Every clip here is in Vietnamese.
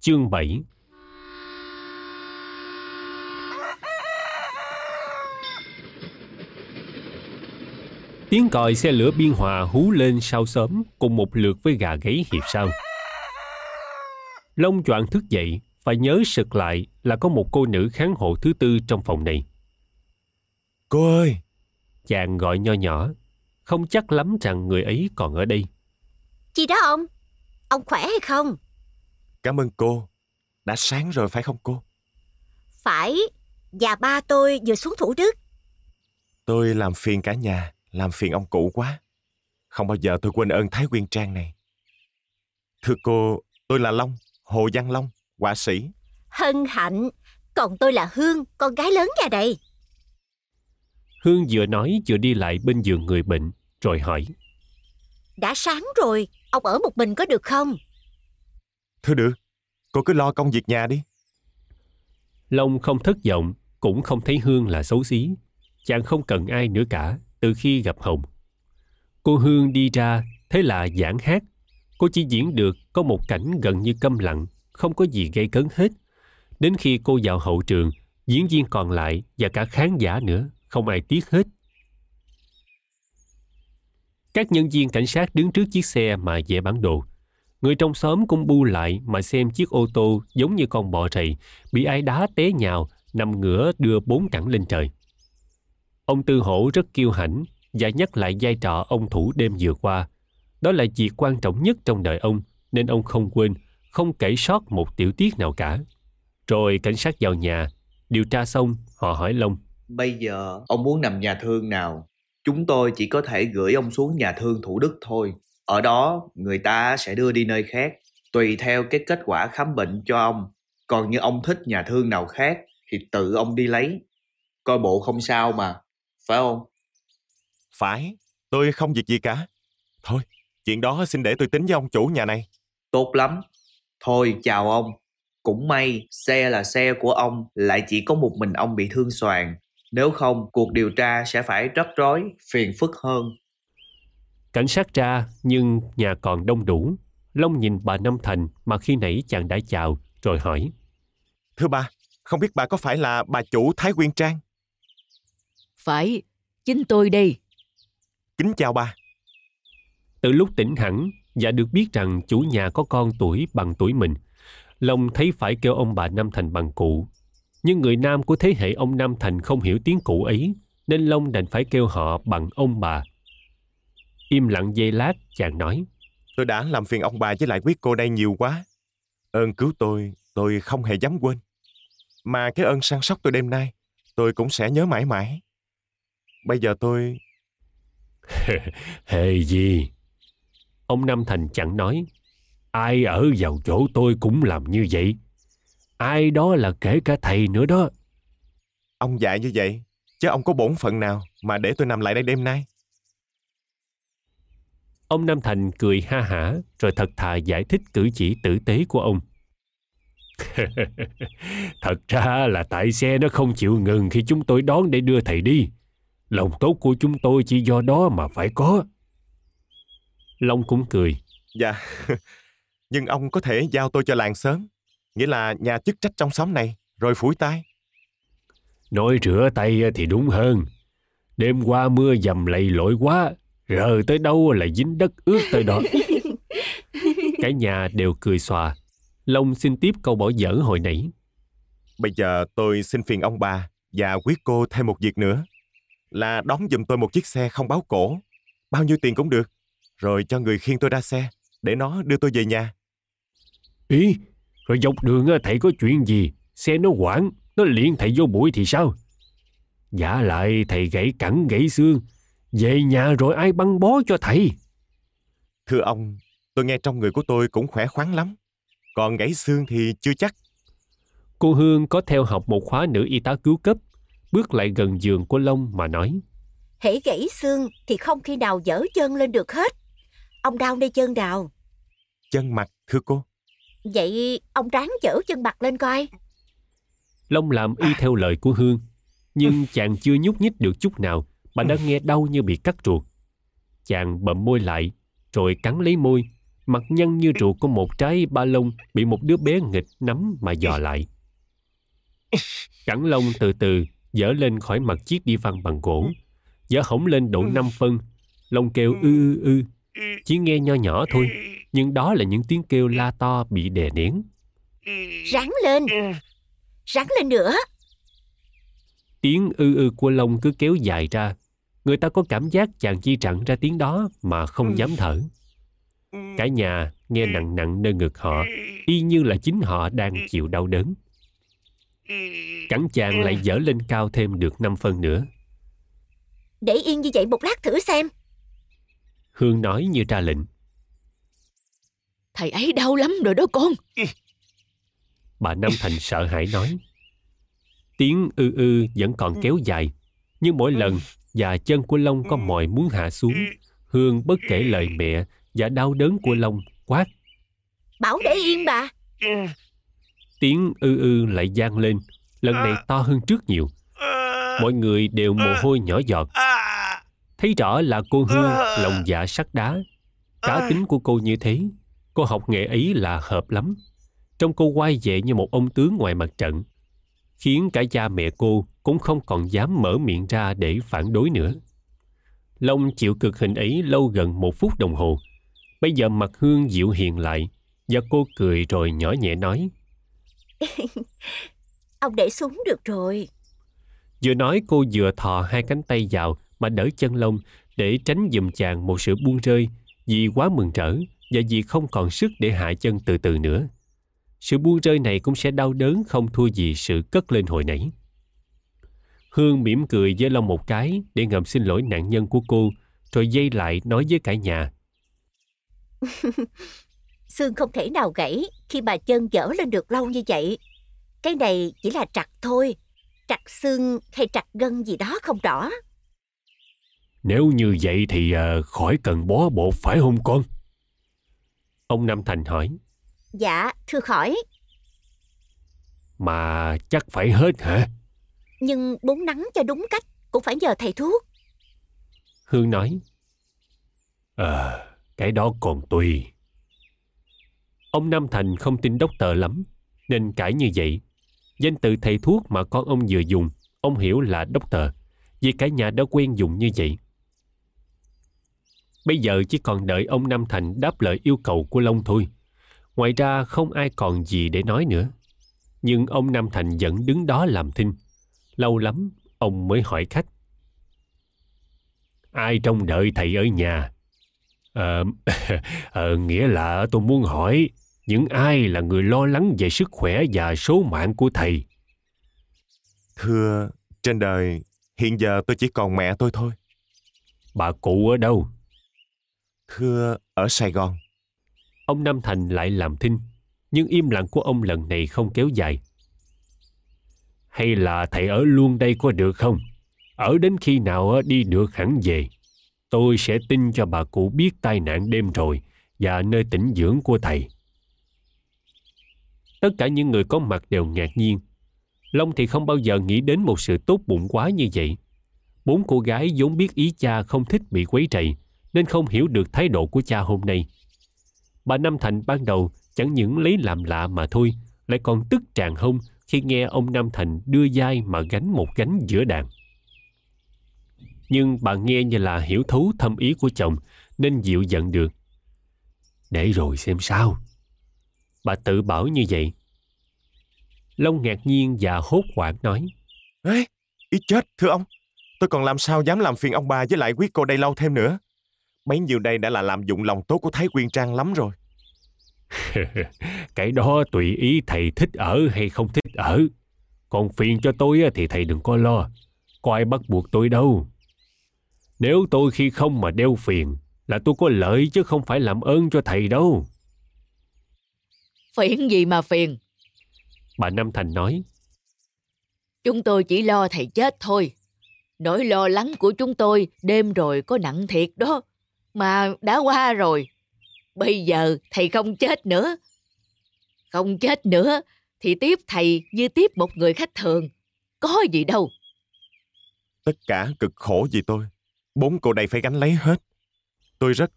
Chương 7 Tiếng còi xe lửa biên hòa hú lên sau sớm cùng một lượt với gà gáy hiệp sau. Long choạng thức dậy, phải nhớ sực lại là có một cô nữ kháng hộ thứ tư trong phòng này. Cô ơi! Chàng gọi nho nhỏ, không chắc lắm rằng người ấy còn ở đây. Gì đó ông? Ông khỏe hay không? Cảm ơn cô. Đã sáng rồi phải không cô? Phải, và ba tôi vừa xuống Thủ Đức. Tôi làm phiền cả nhà, làm phiền ông cụ quá. Không bao giờ tôi quên ơn Thái Quyên Trang này. Thưa cô, tôi là Long, Hồ Văn Long, họa sĩ. Hân hạnh, còn tôi là Hương, con gái lớn nhà đây. Hương vừa nói vừa đi lại bên giường người bệnh, rồi hỏi. Đã sáng rồi, ông ở một mình có được không? Thôi được, cô cứ lo công việc nhà đi. Long không thất vọng, cũng không thấy Hương là xấu xí. Chàng không cần ai nữa cả từ khi gặp Hồng. Cô Hương đi ra, thế là giảng hát. Cô chỉ diễn được có một cảnh gần như câm lặng, không có gì gây cấn hết. Đến khi cô vào hậu trường, diễn viên còn lại và cả khán giả nữa, không ai tiếc hết. Các nhân viên cảnh sát đứng trước chiếc xe mà vẽ bản đồ. Người trong xóm cũng bu lại mà xem chiếc ô tô giống như con bọ rầy, bị ai đá té nhào, nằm ngửa đưa bốn cẳng lên trời. Ông Tư Hổ rất kiêu hãnh và nhắc lại vai trò ông thủ đêm vừa qua. Đó là việc quan trọng nhất trong đời ông, nên ông không quên, không kể sót một tiểu tiết nào cả. Rồi cảnh sát vào nhà, điều tra xong, họ hỏi Long. Bây giờ ông muốn nằm nhà thương nào? Chúng tôi chỉ có thể gửi ông xuống nhà thương Thủ Đức thôi. Ở đó, người ta sẽ đưa đi nơi khác, tùy theo cái kết quả khám bệnh cho ông. Còn như ông thích nhà thương nào khác, thì tự ông đi lấy. Coi bộ không sao mà, phải không? Phải, tôi không việc gì cả. Thôi, chuyện đó xin để tôi tính với ông chủ nhà này. Tốt lắm. Thôi, chào ông. Cũng may, xe là xe của ông, lại chỉ có một mình ông bị thương xoàn. Nếu không, cuộc điều tra sẽ phải rắc rối, phiền phức hơn. Cảnh sát ra, nhưng nhà còn đông đủ. Long nhìn bà Năm Thành mà khi nãy chàng đã chào, rồi hỏi. Thưa bà, không biết bà có phải là bà chủ Thái Quyên Trang? Phải, chính tôi đây. Kính chào bà. Từ lúc tỉnh hẳn và được biết rằng chủ nhà có con tuổi bằng tuổi mình, Long thấy phải kêu ông bà Nam Thành bằng cụ. Nhưng người Nam của thế hệ ông Nam Thành không hiểu tiếng cụ ấy, nên Long đành phải kêu họ bằng ông bà. Im lặng giây lát, chàng nói. Tôi đã làm phiền ông bà với lại quyết cô đây nhiều quá. Ơn cứu tôi, tôi không hề dám quên. Mà cái ơn săn sóc tôi đêm nay, tôi cũng sẽ nhớ mãi mãi. Bây giờ tôi... Hề gì? Ông Nam Thành chẳng nói. Ai ở vào chỗ tôi cũng làm như vậy. Ai đó là kể cả thầy nữa đó. Ông dạy như vậy, chứ ông có bổn phận nào mà để tôi nằm lại đây đêm nay? Ông Nam Thành cười ha hả rồi thật thà giải thích cử chỉ tử tế của ông. Thật ra là tại xe nó không chịu ngừng khi chúng tôi đón để đưa thầy đi. Lòng tốt của chúng tôi chỉ do đó mà phải có. Long cũng cười. Dạ, nhưng ông có thể giao tôi cho làng sớm. Nghĩa là nhà chức trách trong xóm này, rồi phủi tay. Nói rửa tay thì đúng hơn. Đêm qua mưa dầm lầy lội quá, rờ tới đâu là dính đất ướt tới đó. Cả nhà đều cười xòa. Long xin tiếp câu bỏ dở hồi nãy. Bây giờ tôi xin phiền ông bà và quyết cô thêm một việc nữa. Là đón giùm tôi một chiếc xe không báo cổ. Bao nhiêu tiền cũng được. Rồi cho người khiêng tôi ra xe để nó đưa tôi về nhà. Ý, rồi dọc đường thầy có chuyện gì? Xe nó quảng, nó liền thầy vô bụi thì sao? Giả lại thầy gãy cẳng gãy xương. Về nhà rồi ai băng bó cho thầy? Thưa ông, tôi nghe trong người của tôi cũng khỏe khoắn lắm. Còn gãy xương thì chưa chắc. Cô Hương có theo học một khóa nữ y tá cứu cấp, bước lại gần giường của Long mà nói. Hễ gãy xương thì không khi nào dở chân lên được hết. Ông đau nơi chân nào? Chân mặt, thưa cô. Vậy ông ráng dở chân mặt lên coi. Long làm y theo lời của Hương, nhưng chàng chưa nhúc nhích được chút nào mà đã nghe đau như bị cắt ruột. Chàng bậm môi lại, rồi cắn lấy môi, mặt nhăn như ruột của một trái ba lông bị một đứa bé nghịch nắm mà dò lại. Cẳng lông từ từ dở lên khỏi mặt chiếc đi văn bằng gỗ, dở hổng lên độ 5 phân, lông kêu ư ư ư, chỉ nghe nho nhỏ thôi, nhưng đó là những tiếng kêu la to bị đè nén. Rắn lên Rắn lên nữa Tiếng ư ư của lông cứ kéo dài ra. Người ta có cảm giác chàng chi trặn ra tiếng đó mà không dám thở. Cả nhà nghe nặng nặng nơi ngực họ, y như là chính họ đang chịu đau đớn. Cẳng chàng lại dở lên cao thêm được 5 phân nữa. Để yên như vậy một lát thử xem Hương nói như ra lệnh. Thầy ấy đau lắm rồi đó con. Bà Nam Thành sợ hãi nói. Tiếng ư ư vẫn còn kéo dài, nhưng mỗi lần và chân của Long có mồi muốn hạ xuống, Hương bất kể lời mẹ và đau đớn của Long quát. Bảo để yên bà. Tiếng ư ư lại vang lên, lần này to hơn trước nhiều. Mọi người đều mồ hôi nhỏ giọt. Thấy rõ là cô Hương lòng dạ sắt đá. Cá tính của cô như thế, cô học nghệ ấy là hợp lắm. Trong cô quay về như một ông tướng ngoài mặt trận, khiến cả cha mẹ cô cũng không còn dám mở miệng ra để phản đối nữa. Long chịu cực hình ấy lâu gần một phút đồng hồ. Bây giờ mặt Hương dịu hiền lại, và cô cười rồi nhỏ nhẹ nói. Ông để xuống được rồi Vừa nói cô vừa thò hai cánh tay vào mà đỡ chân lông để tránh giùm chàng một sự buông rơi vì quá mừng rỡ và vì không còn sức để hạ chân từ từ nữa. Sự buông rơi này cũng sẽ đau đớn không thua gì sự cất lên hồi nãy. Hương mỉm cười với Long một cái để ngầm xin lỗi nạn nhân của cô, rồi dây lại nói với cả nhà. Xương không thể nào gãy khi bà chân dở lên được lâu như vậy. Cái này chỉ là trặc thôi. Trặc xương hay trặc gân gì đó không rõ. Nếu như vậy thì uh, khỏi cần bó bột phải không con? Ông Nam Thành hỏi. Dạ, thưa khỏi. Mà chắc phải hết hả? Nhưng bún nắng cho đúng cách cũng phải nhờ thầy thuốc. Hương nói. Ờ, cái đó còn tùy. Ông Nam Thành không tin đốc tờ lắm, nên cãi như vậy. Danh từ thầy thuốc mà con ông vừa dùng, ông hiểu là đốc tờ, vì cả nhà đã quen dùng như vậy. Bây giờ chỉ còn đợi ông Nam Thành đáp lời yêu cầu của Long thôi. Ngoài ra không ai còn gì để nói nữa. Nhưng ông Nam Thành vẫn đứng đó làm thinh. Lâu lắm, ông mới hỏi khách. Ai trông đợi thầy ở nhà? Ờ, à, nghĩa là tôi muốn hỏi những ai là người lo lắng về sức khỏe và số mạng của thầy? Thưa, trên đời, hiện giờ tôi chỉ còn mẹ tôi thôi. Bà cụ ở đâu? Thưa, ở Sài Gòn. Ông Nam Thành lại làm thinh, nhưng im lặng của ông lần này không kéo dài. Hay là thầy ở luôn đây có được không? Ở đến khi nào đi được hẳn về. Tôi sẽ tin cho bà cụ biết tai nạn đêm rồi và nơi tĩnh dưỡng của thầy. Tất cả những người có mặt đều ngạc nhiên. Long thì không bao giờ nghĩ đến một sự tốt bụng quá như vậy. Bốn cô gái vốn biết ý cha không thích bị quấy rầy, nên không hiểu được thái độ của cha hôm nay. Bà Năm Thành ban đầu chẳng những lấy làm lạ mà thôi, lại còn tức tràn hông khi nghe ông Nam Thành đưa dai mà gánh một gánh giữa đàn. Nhưng bà nghe như là hiểu thấu thâm ý của chồng nên dịu giận được. Để rồi xem sao. Bà tự bảo như vậy. Long ngạc nhiên và hốt hoảng nói. Ê, ý chết, thưa ông. Tôi còn làm sao dám làm phiền ông bà với lại quý cô đây lâu thêm nữa. Bấy nhiêu đây đã là làm dụng lòng tốt của Thái Quyên Trang lắm rồi. cái đó tùy ý thầy thích ở hay không thích ở. Còn phiền cho tôi thì thầy đừng có lo. Có ai bắt buộc tôi đâu. Nếu tôi khi không mà đeo phiền là tôi có lợi chứ không phải làm ơn cho thầy đâu. Phiền gì mà phiền? Bà Nam Thành nói. Chúng tôi chỉ lo thầy chết thôi. Nỗi lo lắng của chúng tôi đêm rồi có nặng thiệt đó. Mà đã qua rồi. Bây giờ thầy không chết nữa. Không chết nữa thì tiếp thầy như tiếp một người khách thường. Có gì đâu. Tất cả cực khổ vì tôi. Bốn cô đây phải gánh lấy hết. Tôi rất...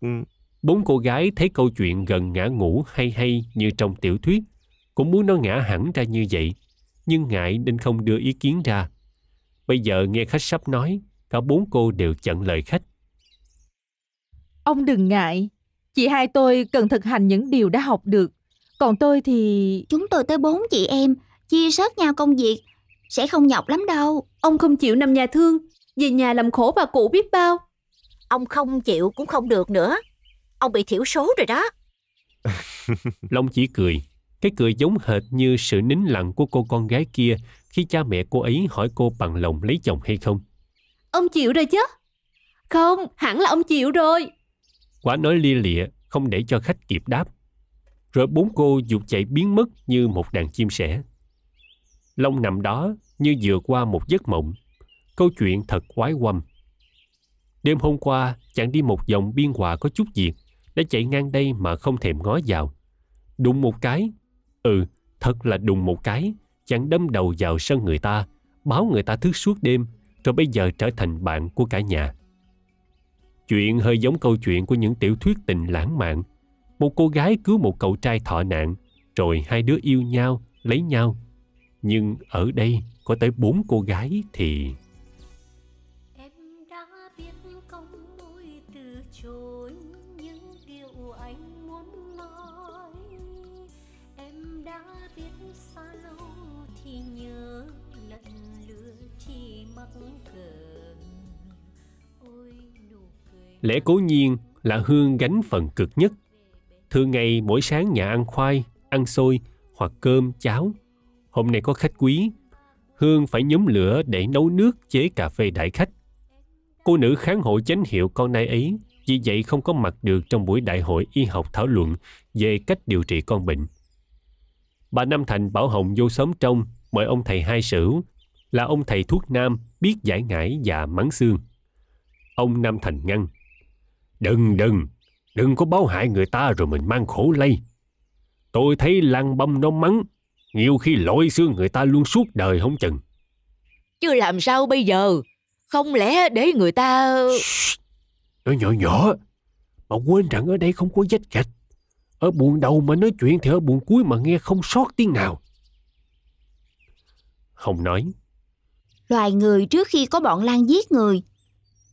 Bốn cô gái thấy câu chuyện gần ngã ngủ hay hay như trong tiểu thuyết, cũng muốn nó ngã hẳn ra như vậy, nhưng ngại nên không đưa ý kiến ra. Bây giờ nghe khách sắp nói, cả bốn cô đều chặn lời khách. Ông đừng ngại, chị hai tôi cần thực hành những điều đã học được. Còn tôi thì... Chúng tôi tới bốn chị em, chia sớt nhau công việc, sẽ không nhọc lắm đâu. Ông không chịu nằm nhà thương, về nhà làm khổ bà cụ biết bao. Ông không chịu cũng không được nữa. Ông bị thiểu số rồi đó. Long chỉ cười. Cái cười giống hệt như sự nín lặng của cô con gái kia khi cha mẹ cô ấy hỏi cô bằng lòng lấy chồng hay không. Ông chịu rồi chứ? Không, hẳn là ông chịu rồi. Quả nói lia lịa, không để cho khách kịp đáp. Rồi bốn cô dục chạy biến mất như một đàn chim sẻ. Long nằm đó như vừa qua một giấc mộng. Câu chuyện thật quái quăm. Đêm hôm qua, chàng đi một vòng biên hòa có chút việc, đã chạy ngang đây mà không thèm ngó vào. Đụng một cái, ừ, thật là đùng một cái, chàng đâm đầu vào sân người ta, báo người ta thức suốt đêm, rồi bây giờ trở thành bạn của cả nhà. Chuyện hơi giống câu chuyện của những tiểu thuyết tình lãng mạn. Một cô gái cứu một cậu trai thọ nạn, rồi hai đứa yêu nhau, lấy nhau. Nhưng ở đây có tới bốn cô gái thì... Lẽ cố nhiên là Hương gánh phần cực nhất. Thường ngày mỗi sáng nhà ăn khoai, ăn xôi hoặc cơm, cháo. Hôm nay có khách quý, Hương phải nhóm lửa để nấu nước chế cà phê đại khách. Cô nữ kháng hộ chánh hiệu con nai ấy, vì vậy không có mặt được trong buổi đại hội y học thảo luận về cách điều trị con bệnh. Bà Nam Thành bảo Hồng vô xóm trong mời ông thầy hai sửu là ông thầy thuốc nam biết giải ngải và mắng xương. Ông Nam Thành ngăn. Đừng đừng, đừng có báo hại người ta rồi mình mang khổ lây. Tôi thấy lăng băm nó mắng, nhiều khi lội xương người ta luôn suốt đời không chừng. Chứ làm sao bây giờ? Không lẽ để người ta... Shh, nói nhỏ nhỏ, mà quên rằng ở đây không có vết gạch. Ở buồn đầu mà nói chuyện thì ở buồn cuối mà nghe không sót tiếng nào. Hồng nói, Loài người trước khi có bọn lan giết người,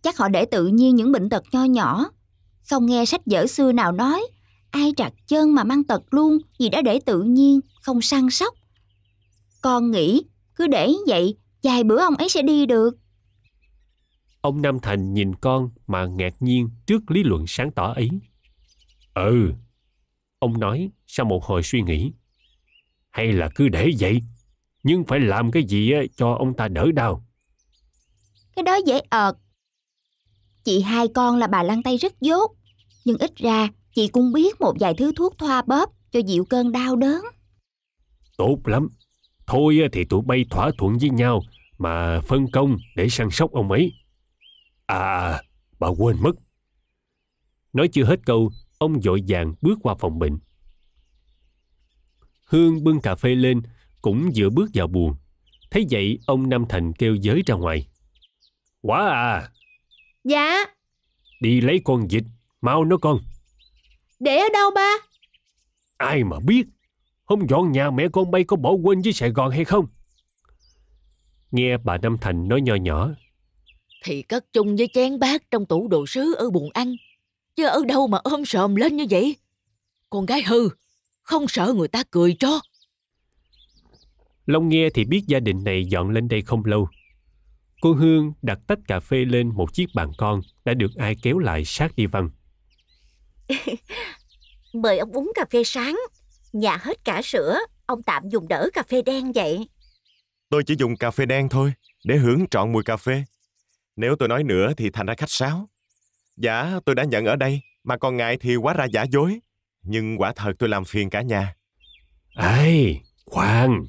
chắc họ để tự nhiên những bệnh tật nho nhỏ. Không nghe sách vở xưa nào nói, ai trặc chân mà mang tật luôn vì đã để tự nhiên, không săn sóc. Con nghĩ, cứ để vậy, vài bữa ông ấy sẽ đi được. ông Nam Thành nhìn con mà ngạc nhiên trước lý luận sáng tỏ ấy. Ừ, ông nói sau một hồi suy nghĩ. Hay là cứ để vậy, nhưng phải làm cái gì á cho ông ta đỡ đau. Cái đó dễ ợt. Chị hai con là bà lăn tay rất dốt, nhưng ít ra chị cũng biết một vài thứ thuốc thoa bóp cho dịu cơn đau đớn. Tốt lắm. Thôi thì tụi bay thỏa thuận với nhau mà phân công để săn sóc ông ấy. À, bà quên mất. Nói chưa hết câu, ông dội vàng bước qua phòng bệnh. Hương bưng cà phê lên, cũng vừa bước vào buồng. Thấy vậy, ông Nam Thành kêu giới ra ngoài. Quá à, Dạ, đi lấy con vịt, mau nó con. để ở đâu ba? Ai mà biết, hôm dọn nhà mẹ con bay có bỏ quên với Sài Gòn hay không? Nghe bà Nam Thành nói nho nhỏ, Thì cất chung với chén bát trong tủ đồ sứ ở buồng ăn. Chứ ở đâu mà ôm sòm lên như vậy? Con gái hư, không sợ người ta cười cho. Long nghe thì biết gia đình này dọn lên đây không lâu. Cô Hương đặt tách cà phê lên một chiếc bàn con đã được ai kéo lại sát đi văn. Mời ông uống cà phê sáng. Nhà hết cả sữa, ông tạm dùng đỡ cà phê đen vậy. Tôi chỉ dùng cà phê đen thôi, để hưởng trọn mùi cà phê. Nếu tôi nói nữa thì thành ra khách sáo. Dạ, tôi đã nhận ở đây, mà còn ngại thì quá ra giả dối. Nhưng quả thật tôi làm phiền cả nhà. Ai, khoan!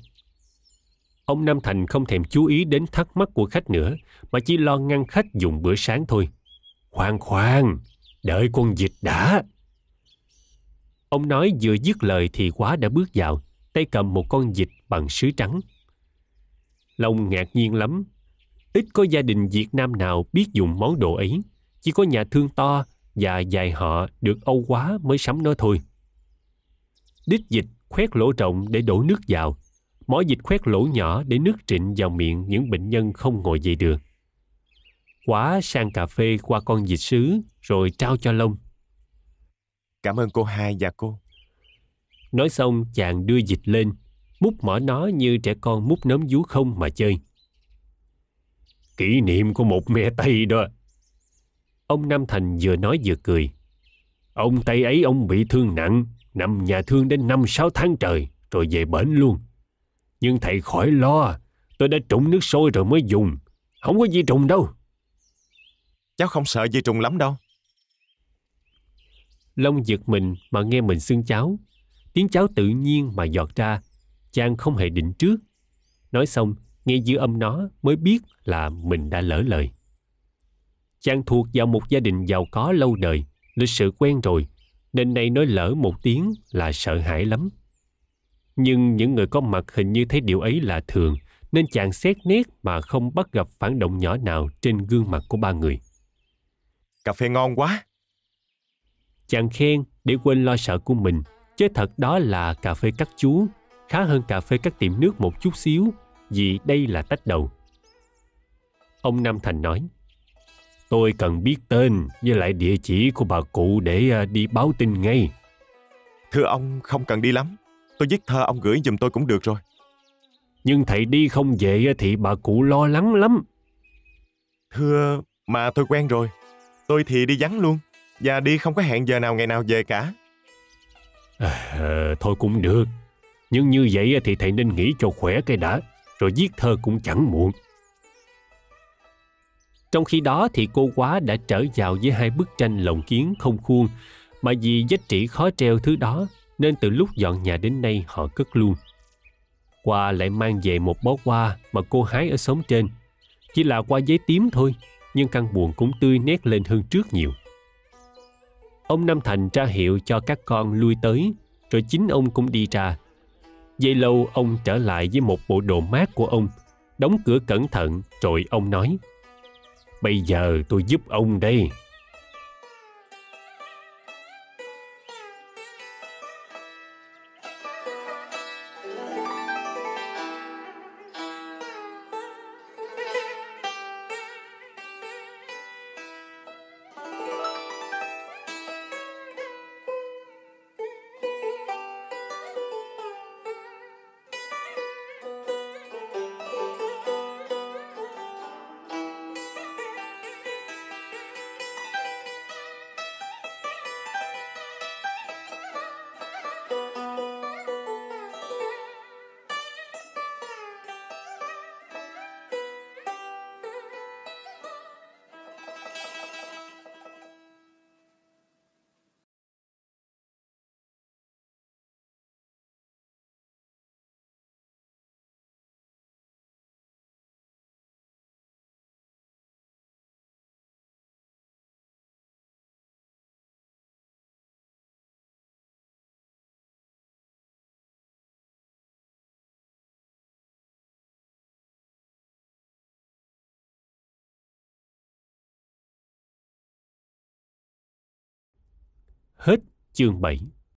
Ông Nam Thành không thèm chú ý đến thắc mắc của khách nữa, mà chỉ lo ngăn khách dùng bữa sáng thôi. Khoan khoan, đợi con dịch đã. Ông nói vừa dứt lời thì quá đã bước vào, tay cầm một con dịch bằng sứ trắng. Long ngạc nhiên lắm. Ít có gia đình Việt Nam nào biết dùng món đồ ấy. Chỉ có nhà thương to và dài họ được âu quá mới sắm nó thôi. Đích dịch khoét lỗ rộng để đổ nước vào. Mỏ dịch khoét lỗ nhỏ để nước trịnh vào miệng những bệnh nhân không ngồi dậy được. Quá sang cà phê qua con dịch sứ rồi trao cho Long. Cảm ơn cô hai và cô. Nói xong chàng đưa dịch lên, múc mỏ nó như trẻ con múc nấm vú không mà chơi. Kỷ niệm của một mẹ Tây đó. Ông Nam Thành vừa nói vừa cười. Ông Tây ấy ông bị thương nặng, nằm nhà thương đến năm sáu tháng trời, rồi về bệnh luôn. Nhưng thầy khỏi lo, tôi đã trụng nước sôi rồi mới dùng. Không có gì trùng đâu. Cháu không sợ di trùng lắm đâu. Long giật mình mà nghe mình xưng cháu. Tiếng cháu tự nhiên mà giọt ra. Chàng không hề định trước. Nói xong, nghe dư âm nó mới biết là mình đã lỡ lời. Chàng thuộc vào một gia đình giàu có lâu đời, lịch sự quen rồi, nên nay nói lỡ một tiếng là sợ hãi lắm. Nhưng những người có mặt hình như thấy điều ấy là thường, nên chàng xét nét mà không bắt gặp phản động nhỏ nào trên gương mặt của ba người. Cà phê ngon quá. Chàng khen để quên lo sợ của mình, chứ thật đó là cà phê cắt chú, khá hơn cà phê cắt tiệm nước một chút xíu, vì đây là tách đầu. Ông Nam Thành nói, Tôi cần biết tên với lại địa chỉ của bà cụ để à, đi báo tin ngay. Thưa ông không cần đi lắm. Tôi viết thơ ông gửi giùm tôi cũng được rồi. Nhưng thầy đi không về thì bà cụ lo lắng lắm. Thưa, mà tôi quen rồi. Tôi thì đi vắng luôn. Và đi không có hẹn giờ nào ngày nào về cả. À, ờ, thôi cũng được. Nhưng như vậy thì thầy nên nghỉ cho khỏe cái đã. Rồi viết thơ cũng chẳng muộn. Trong khi đó thì cô quá đã trở vào với hai bức tranh lồng kiến không khuôn mà vì giá trị khó treo thứ đó nên từ lúc dọn nhà đến nay họ cất luôn. Qua lại mang về một bó hoa mà cô hái ở xóm trên. Chỉ là qua giấy tím thôi, nhưng căn buồn cũng tươi nét lên hơn trước nhiều. Ông Nam Thành ra hiệu cho các con lui tới, rồi chính ông cũng đi ra. Vậy lâu ông trở lại với một bộ đồ mát của ông, đóng cửa cẩn thận rồi ông nói – Bây giờ tôi giúp ông đây. Hết chương 7